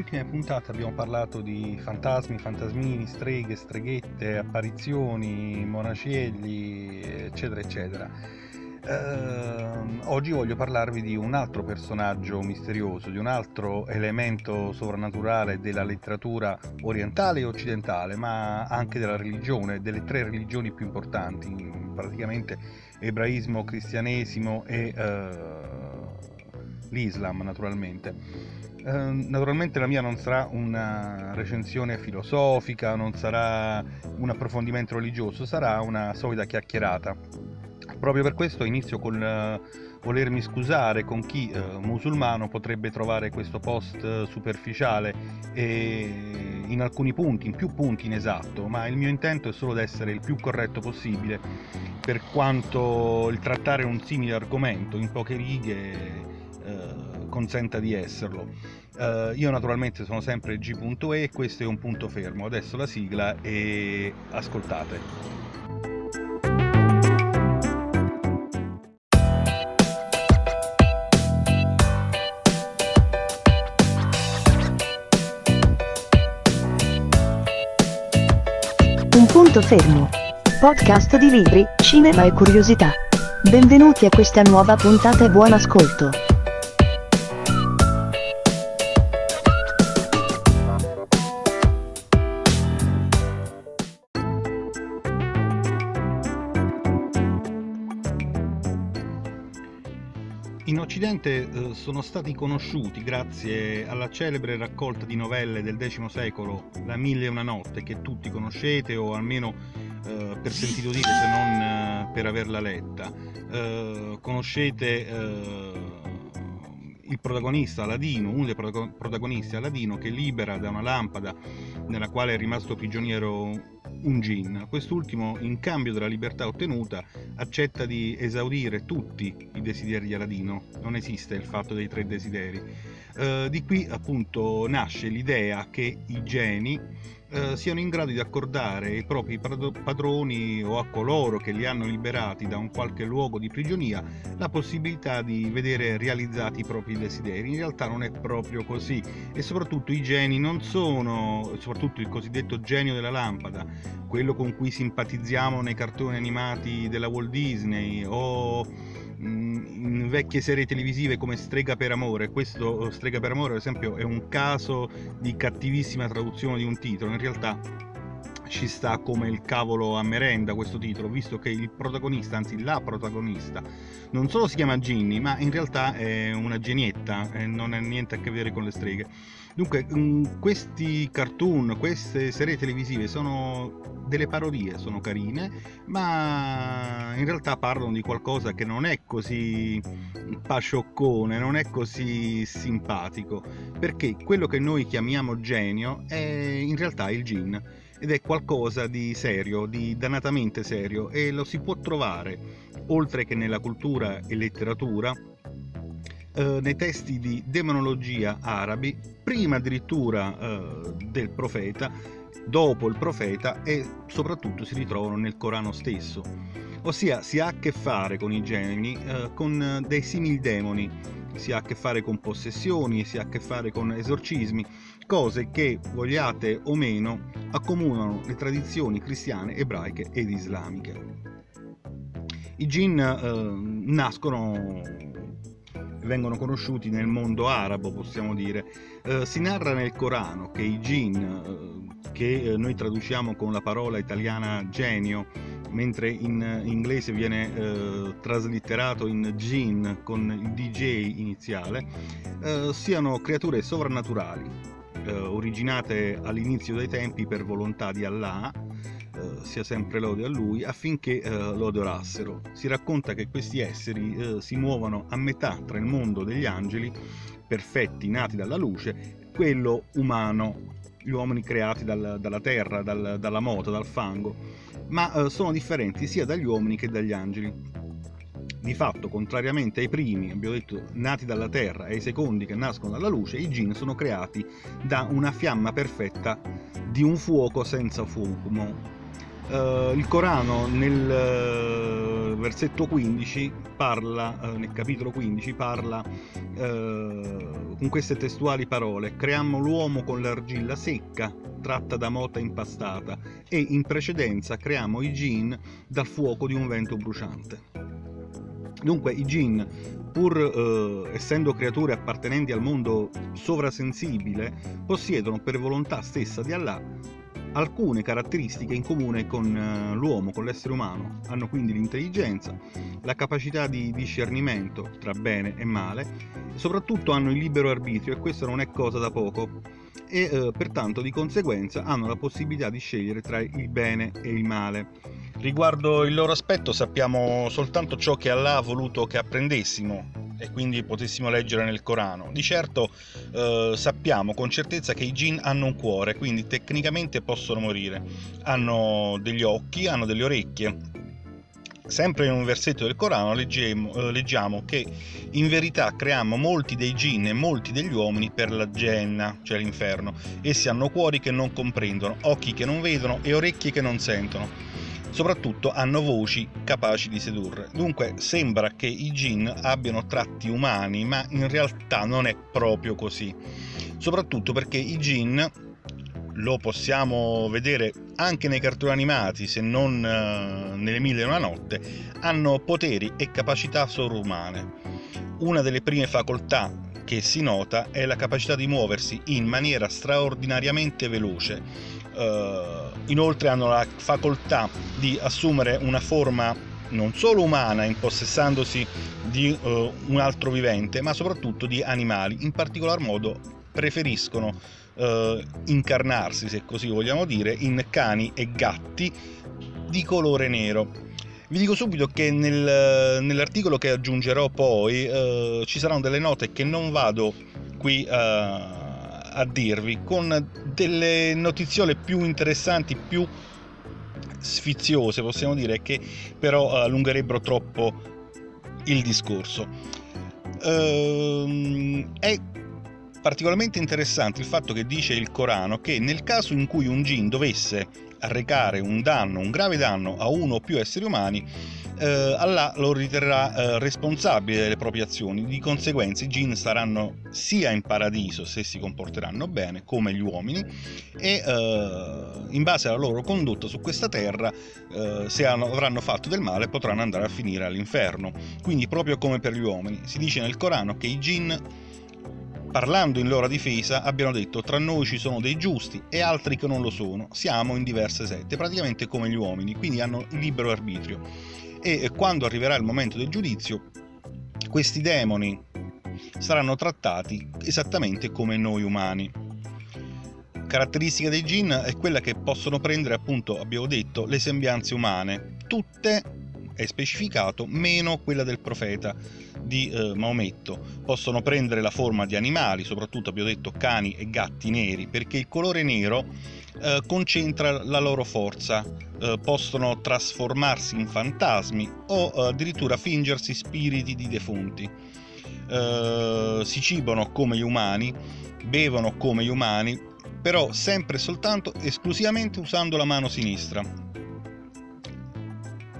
ultime puntate abbiamo parlato di fantasmi, fantasmini, streghe, streghette, apparizioni, monacielli, eccetera, eccetera. Uh, oggi voglio parlarvi di un altro personaggio misterioso, di un altro elemento sovrannaturale della letteratura orientale e occidentale, ma anche della religione, delle tre religioni più importanti, praticamente ebraismo, cristianesimo e uh, l'Islam naturalmente. Ehm, naturalmente la mia non sarà una recensione filosofica, non sarà un approfondimento religioso, sarà una solita chiacchierata. Proprio per questo inizio col uh, volermi scusare con chi uh, musulmano potrebbe trovare questo post uh, superficiale e in alcuni punti, in più punti inesatto, ma il mio intento è solo di essere il più corretto possibile per quanto il trattare un simile argomento in poche righe consenta di esserlo. Uh, io naturalmente sono sempre G.E e questo è un punto fermo. Adesso la sigla e ascoltate. Un punto fermo. Podcast di libri, cinema e curiosità. Benvenuti a questa nuova puntata e buon ascolto. Sono stati conosciuti grazie alla celebre raccolta di novelle del X secolo, La Mille e una notte, che tutti conoscete o almeno eh, per sentito dire se non eh, per averla letta. Eh, conoscete eh, il protagonista Aladino, uno dei protagonisti Aladino che libera da una lampada nella quale è rimasto prigioniero un gin. Quest'ultimo, in cambio della libertà ottenuta, accetta di esaudire tutti i desideri di Aladino. Non esiste il fatto dei tre desideri. Uh, di qui appunto nasce l'idea che i geni uh, siano in grado di accordare ai propri padroni o a coloro che li hanno liberati da un qualche luogo di prigionia la possibilità di vedere realizzati i propri desideri. In realtà non è proprio così e soprattutto i geni non sono, soprattutto il cosiddetto genio della lampada, quello con cui simpatizziamo nei cartoni animati della Walt Disney o mm, in vecchie serie televisive come Strega per Amore. Questo eh, Strega per Amore, ad esempio, è un caso di cattivissima traduzione di un titolo. In realtà ci sta come il cavolo a merenda questo titolo, visto che il protagonista, anzi la protagonista, non solo si chiama Ginny, ma in realtà è una genietta non ha niente a che vedere con le streghe. Dunque, mm, questi cartoon, queste serie televisive sono delle parodie, sono carine, ma in realtà parlano di qualcosa che non è così pascioccone, non è così simpatico, perché quello che noi chiamiamo genio è in realtà il gin ed è qualcosa di serio, di dannatamente serio e lo si può trovare, oltre che nella cultura e letteratura, eh, nei testi di demonologia arabi, prima addirittura eh, del profeta, dopo il profeta e soprattutto si ritrovano nel Corano stesso. Ossia si ha a che fare con i geni, eh, con dei simili demoni, si ha a che fare con possessioni, si ha a che fare con esorcismi, cose che, vogliate o meno, accomunano le tradizioni cristiane, ebraiche ed islamiche. I jinn eh, nascono vengono conosciuti nel mondo arabo, possiamo dire. Eh, si narra nel Corano che i jinn, eh, che eh, noi traduciamo con la parola italiana genio, mentre in inglese viene eh, traslitterato in jinn con il DJ iniziale, eh, siano creature sovrannaturali eh, originate all'inizio dei tempi per volontà di Allah, eh, sia sempre lode a lui, affinché eh, lo adorassero. Si racconta che questi esseri eh, si muovono a metà tra il mondo degli angeli, perfetti, nati dalla luce, quello umano, gli uomini creati dal, dalla terra, dal, dalla moto, dal fango, ma eh, sono differenti sia dagli uomini che dagli angeli di fatto, contrariamente ai primi, abbiamo detto, nati dalla terra e ai secondi che nascono dalla luce, i gin sono creati da una fiamma perfetta di un fuoco senza fumo. Uh, il Corano nel uh, versetto 15 parla, uh, nel capitolo 15 parla con queste testuali parole: Creammo l'uomo con l'argilla secca, tratta da mota impastata, e in precedenza creammo i gin dal fuoco di un vento bruciante. Dunque i gin, pur essendo creature appartenenti al mondo sovrasensibile, possiedono per volontà stessa di Allah alcune caratteristiche in comune con eh, l'uomo, con l'essere umano. Hanno quindi l'intelligenza, la capacità di discernimento tra bene e male, soprattutto hanno il libero arbitrio e questo non è cosa da poco e eh, pertanto di conseguenza hanno la possibilità di scegliere tra il bene e il male. Riguardo il loro aspetto sappiamo soltanto ciò che Allah ha voluto che apprendessimo e quindi potessimo leggere nel Corano. Di certo eh, sappiamo con certezza che i jinn hanno un cuore, quindi tecnicamente possono morire. Hanno degli occhi, hanno delle orecchie. Sempre in un versetto del Corano leggiamo, eh, leggiamo che in verità creiamo molti dei jinn e molti degli uomini per la Genna, cioè l'inferno. Essi hanno cuori che non comprendono, occhi che non vedono e orecchie che non sentono soprattutto hanno voci capaci di sedurre. Dunque sembra che i Jin abbiano tratti umani, ma in realtà non è proprio così. Soprattutto perché i Jin lo possiamo vedere anche nei cartoni animati, se non uh, nelle mille e una notte, hanno poteri e capacità sovrumane. Una delle prime facoltà che si nota è la capacità di muoversi in maniera straordinariamente veloce. Uh, Inoltre hanno la facoltà di assumere una forma non solo umana, impossessandosi di uh, un altro vivente, ma soprattutto di animali. In particolar modo preferiscono uh, incarnarsi, se così vogliamo dire, in cani e gatti di colore nero. Vi dico subito che nel, nell'articolo che aggiungerò poi uh, ci saranno delle note che non vado qui a a dirvi con delle notiziole più interessanti, più sfiziose, possiamo dire, che però allungherebbero troppo il discorso. Ehm, è particolarmente interessante il fatto che dice il Corano che nel caso in cui un gin dovesse arrecare un danno, un grave danno a uno o più esseri umani, eh, Allah lo riterrà eh, responsabile delle proprie azioni. Di conseguenza i jinn saranno sia in paradiso se si comporteranno bene, come gli uomini, e eh, in base alla loro condotta su questa terra, eh, se hanno, avranno fatto del male, potranno andare a finire all'inferno. Quindi proprio come per gli uomini. Si dice nel Corano che i jinn parlando in loro difesa, abbiano detto tra noi ci sono dei giusti e altri che non lo sono, siamo in diverse sette, praticamente come gli uomini, quindi hanno libero arbitrio e quando arriverà il momento del giudizio questi demoni saranno trattati esattamente come noi umani. Caratteristica dei jinn è quella che possono prendere appunto, abbiamo detto, le sembianze umane, tutte è specificato, meno quella del profeta di eh, Maometto. Possono prendere la forma di animali, soprattutto abbiamo detto cani e gatti neri, perché il colore nero eh, concentra la loro forza, eh, possono trasformarsi in fantasmi o eh, addirittura fingersi spiriti di defunti. Eh, si cibano come gli umani, bevono come gli umani, però sempre e soltanto esclusivamente usando la mano sinistra.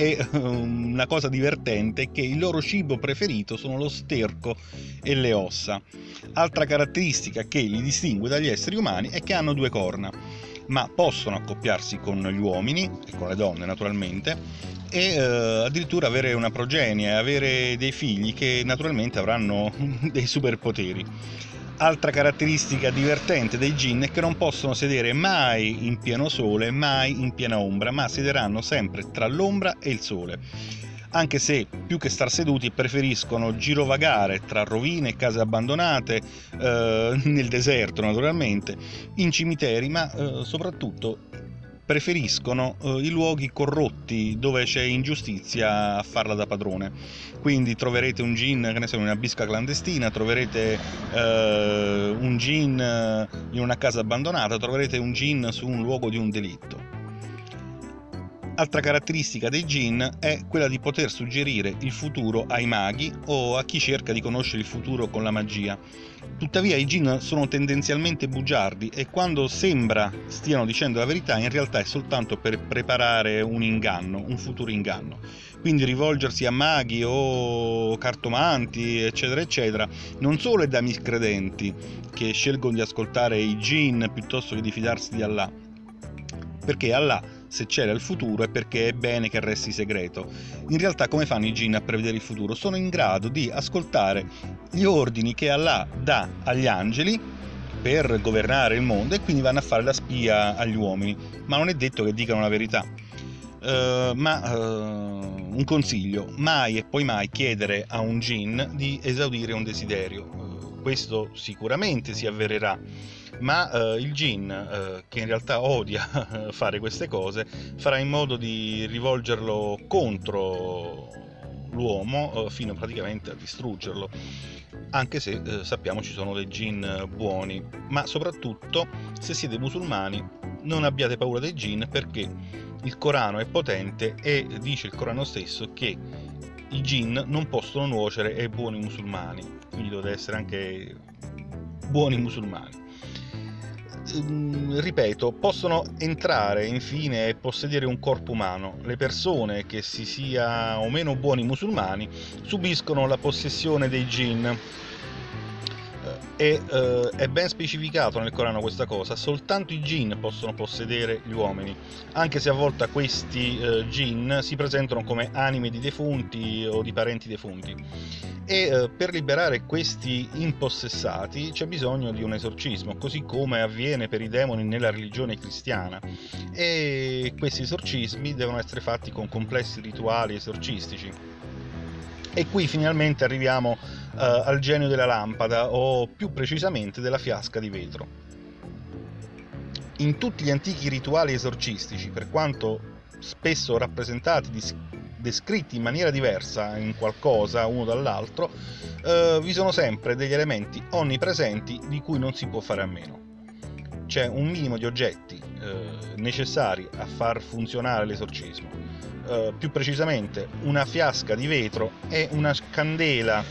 E una cosa divertente è che il loro cibo preferito sono lo sterco e le ossa. Altra caratteristica che li distingue dagli esseri umani è che hanno due corna ma possono accoppiarsi con gli uomini e con le donne naturalmente e eh, addirittura avere una progenie, avere dei figli che naturalmente avranno dei superpoteri. Altra caratteristica divertente dei gin è che non possono sedere mai in pieno sole, mai in piena ombra, ma siederanno sempre tra l'ombra e il sole. Anche se più che star seduti preferiscono girovagare tra rovine e case abbandonate, eh, nel deserto naturalmente, in cimiteri, ma eh, soprattutto preferiscono eh, i luoghi corrotti dove c'è ingiustizia a farla da padrone. Quindi troverete un gin, che ne so, in una bisca clandestina, troverete eh, un gin eh, in una casa abbandonata, troverete un gin su un luogo di un delitto Altra caratteristica dei gin è quella di poter suggerire il futuro ai maghi o a chi cerca di conoscere il futuro con la magia. Tuttavia i gin sono tendenzialmente bugiardi e quando sembra stiano dicendo la verità in realtà è soltanto per preparare un inganno, un futuro inganno. Quindi rivolgersi a maghi o cartomanti, eccetera, eccetera, non solo è da miscredenti che scelgono di ascoltare i gin piuttosto che di fidarsi di Allah, perché Allah se c'era il futuro è perché è bene che resti segreto. In realtà come fanno i gin a prevedere il futuro? Sono in grado di ascoltare gli ordini che Allah dà agli angeli per governare il mondo e quindi vanno a fare la spia agli uomini, ma non è detto che dicano la verità. Uh, ma uh, un consiglio, mai e poi mai chiedere a un gin di esaudire un desiderio. Uh, questo sicuramente si avvererà ma eh, il Jin, eh, che in realtà odia fare queste cose, farà in modo di rivolgerlo contro l'uomo eh, fino praticamente a distruggerlo. Anche se eh, sappiamo ci sono dei Jin buoni ma soprattutto se siete musulmani non abbiate paura dei Jin perché il Corano è potente e dice il Corano stesso che i Jin non possono nuocere ai buoni musulmani. Quindi dovete essere anche buoni musulmani ripeto, possono entrare infine e possedere un corpo umano. Le persone che si sia o meno buoni musulmani subiscono la possessione dei jinn e eh, è ben specificato nel Corano questa cosa, soltanto i jinn possono possedere gli uomini, anche se a volte questi eh, jinn si presentano come anime di defunti o di parenti defunti. E eh, per liberare questi impossessati c'è bisogno di un esorcismo, così come avviene per i demoni nella religione cristiana. E questi esorcismi devono essere fatti con complessi rituali esorcistici. E qui finalmente arriviamo uh, al genio della lampada o più precisamente della fiasca di vetro. In tutti gli antichi rituali esorcistici, per quanto spesso rappresentati, descritti in maniera diversa in qualcosa uno dall'altro, uh, vi sono sempre degli elementi onnipresenti di cui non si può fare a meno. C'è un minimo di oggetti uh, necessari a far funzionare l'esorcismo. Uh, più precisamente una fiasca di vetro e una candela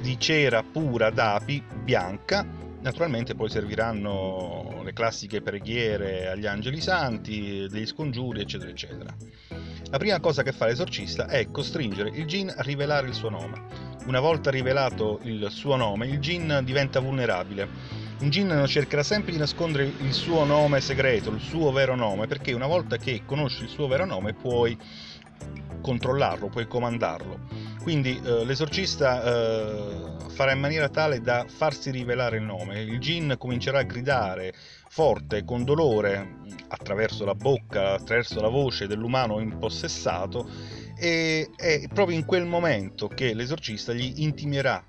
di cera pura d'api bianca. Naturalmente poi serviranno le classiche preghiere agli angeli santi, degli scongiuri, eccetera, eccetera. La prima cosa che fa l'esorcista è costringere il gin a rivelare il suo nome. Una volta rivelato il suo nome, il gin diventa vulnerabile. Un gin cercherà sempre di nascondere il suo nome segreto, il suo vero nome, perché una volta che conosci il suo vero nome puoi controllarlo, puoi comandarlo. Quindi eh, l'esorcista eh, farà in maniera tale da farsi rivelare il nome. Il gin comincerà a gridare forte, con dolore, attraverso la bocca, attraverso la voce dell'umano impossessato e è proprio in quel momento che l'esorcista gli intimerà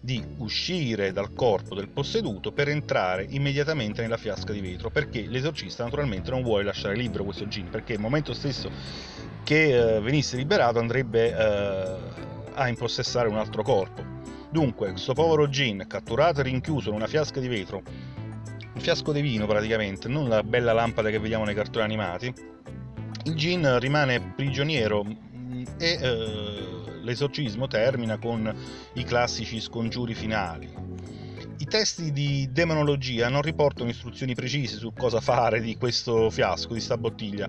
di uscire dal corpo del posseduto per entrare immediatamente nella fiasca di vetro perché l'esorcista naturalmente non vuole lasciare libero questo gin perché il momento stesso che eh, venisse liberato andrebbe eh, a impossessare un altro corpo. Dunque, questo povero Gin, catturato e rinchiuso in una fiasca di vetro, un fiasco di vino praticamente, non la bella lampada che vediamo nei cartoni animati, il Gin rimane prigioniero e eh, l'esorcismo termina con i classici scongiuri finali. I testi di demonologia non riportano istruzioni precise su cosa fare di questo fiasco, di questa bottiglia,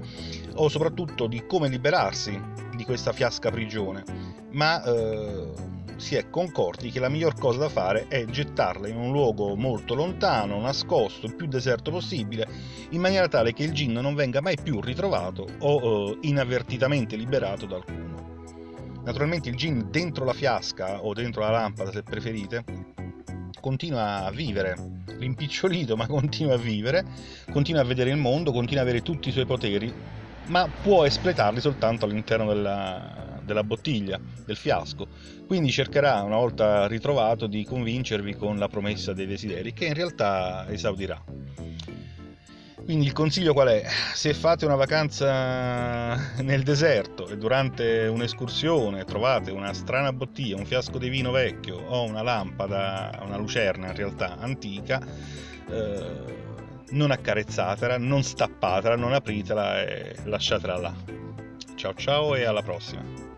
o soprattutto di come liberarsi di questa fiasca prigione, ma eh, si è concordi che la miglior cosa da fare è gettarla in un luogo molto lontano, nascosto, il più deserto possibile, in maniera tale che il gin non venga mai più ritrovato o eh, inavvertitamente liberato da alcuno. Naturalmente il gin dentro la fiasca o dentro la lampada, se preferite, continua a vivere, rimpicciolito ma continua a vivere, continua a vedere il mondo, continua a avere tutti i suoi poteri, ma può espletarli soltanto all'interno della, della bottiglia, del fiasco. Quindi cercherà, una volta ritrovato, di convincervi con la promessa dei desideri, che in realtà esaudirà. Quindi il consiglio qual è? Se fate una vacanza nel deserto e durante un'escursione trovate una strana bottiglia, un fiasco di vino vecchio o una lampada, una lucerna in realtà antica, eh, non accarezzatela, non stappatela, non apritela e lasciatela là. ciao ciao e alla prossima.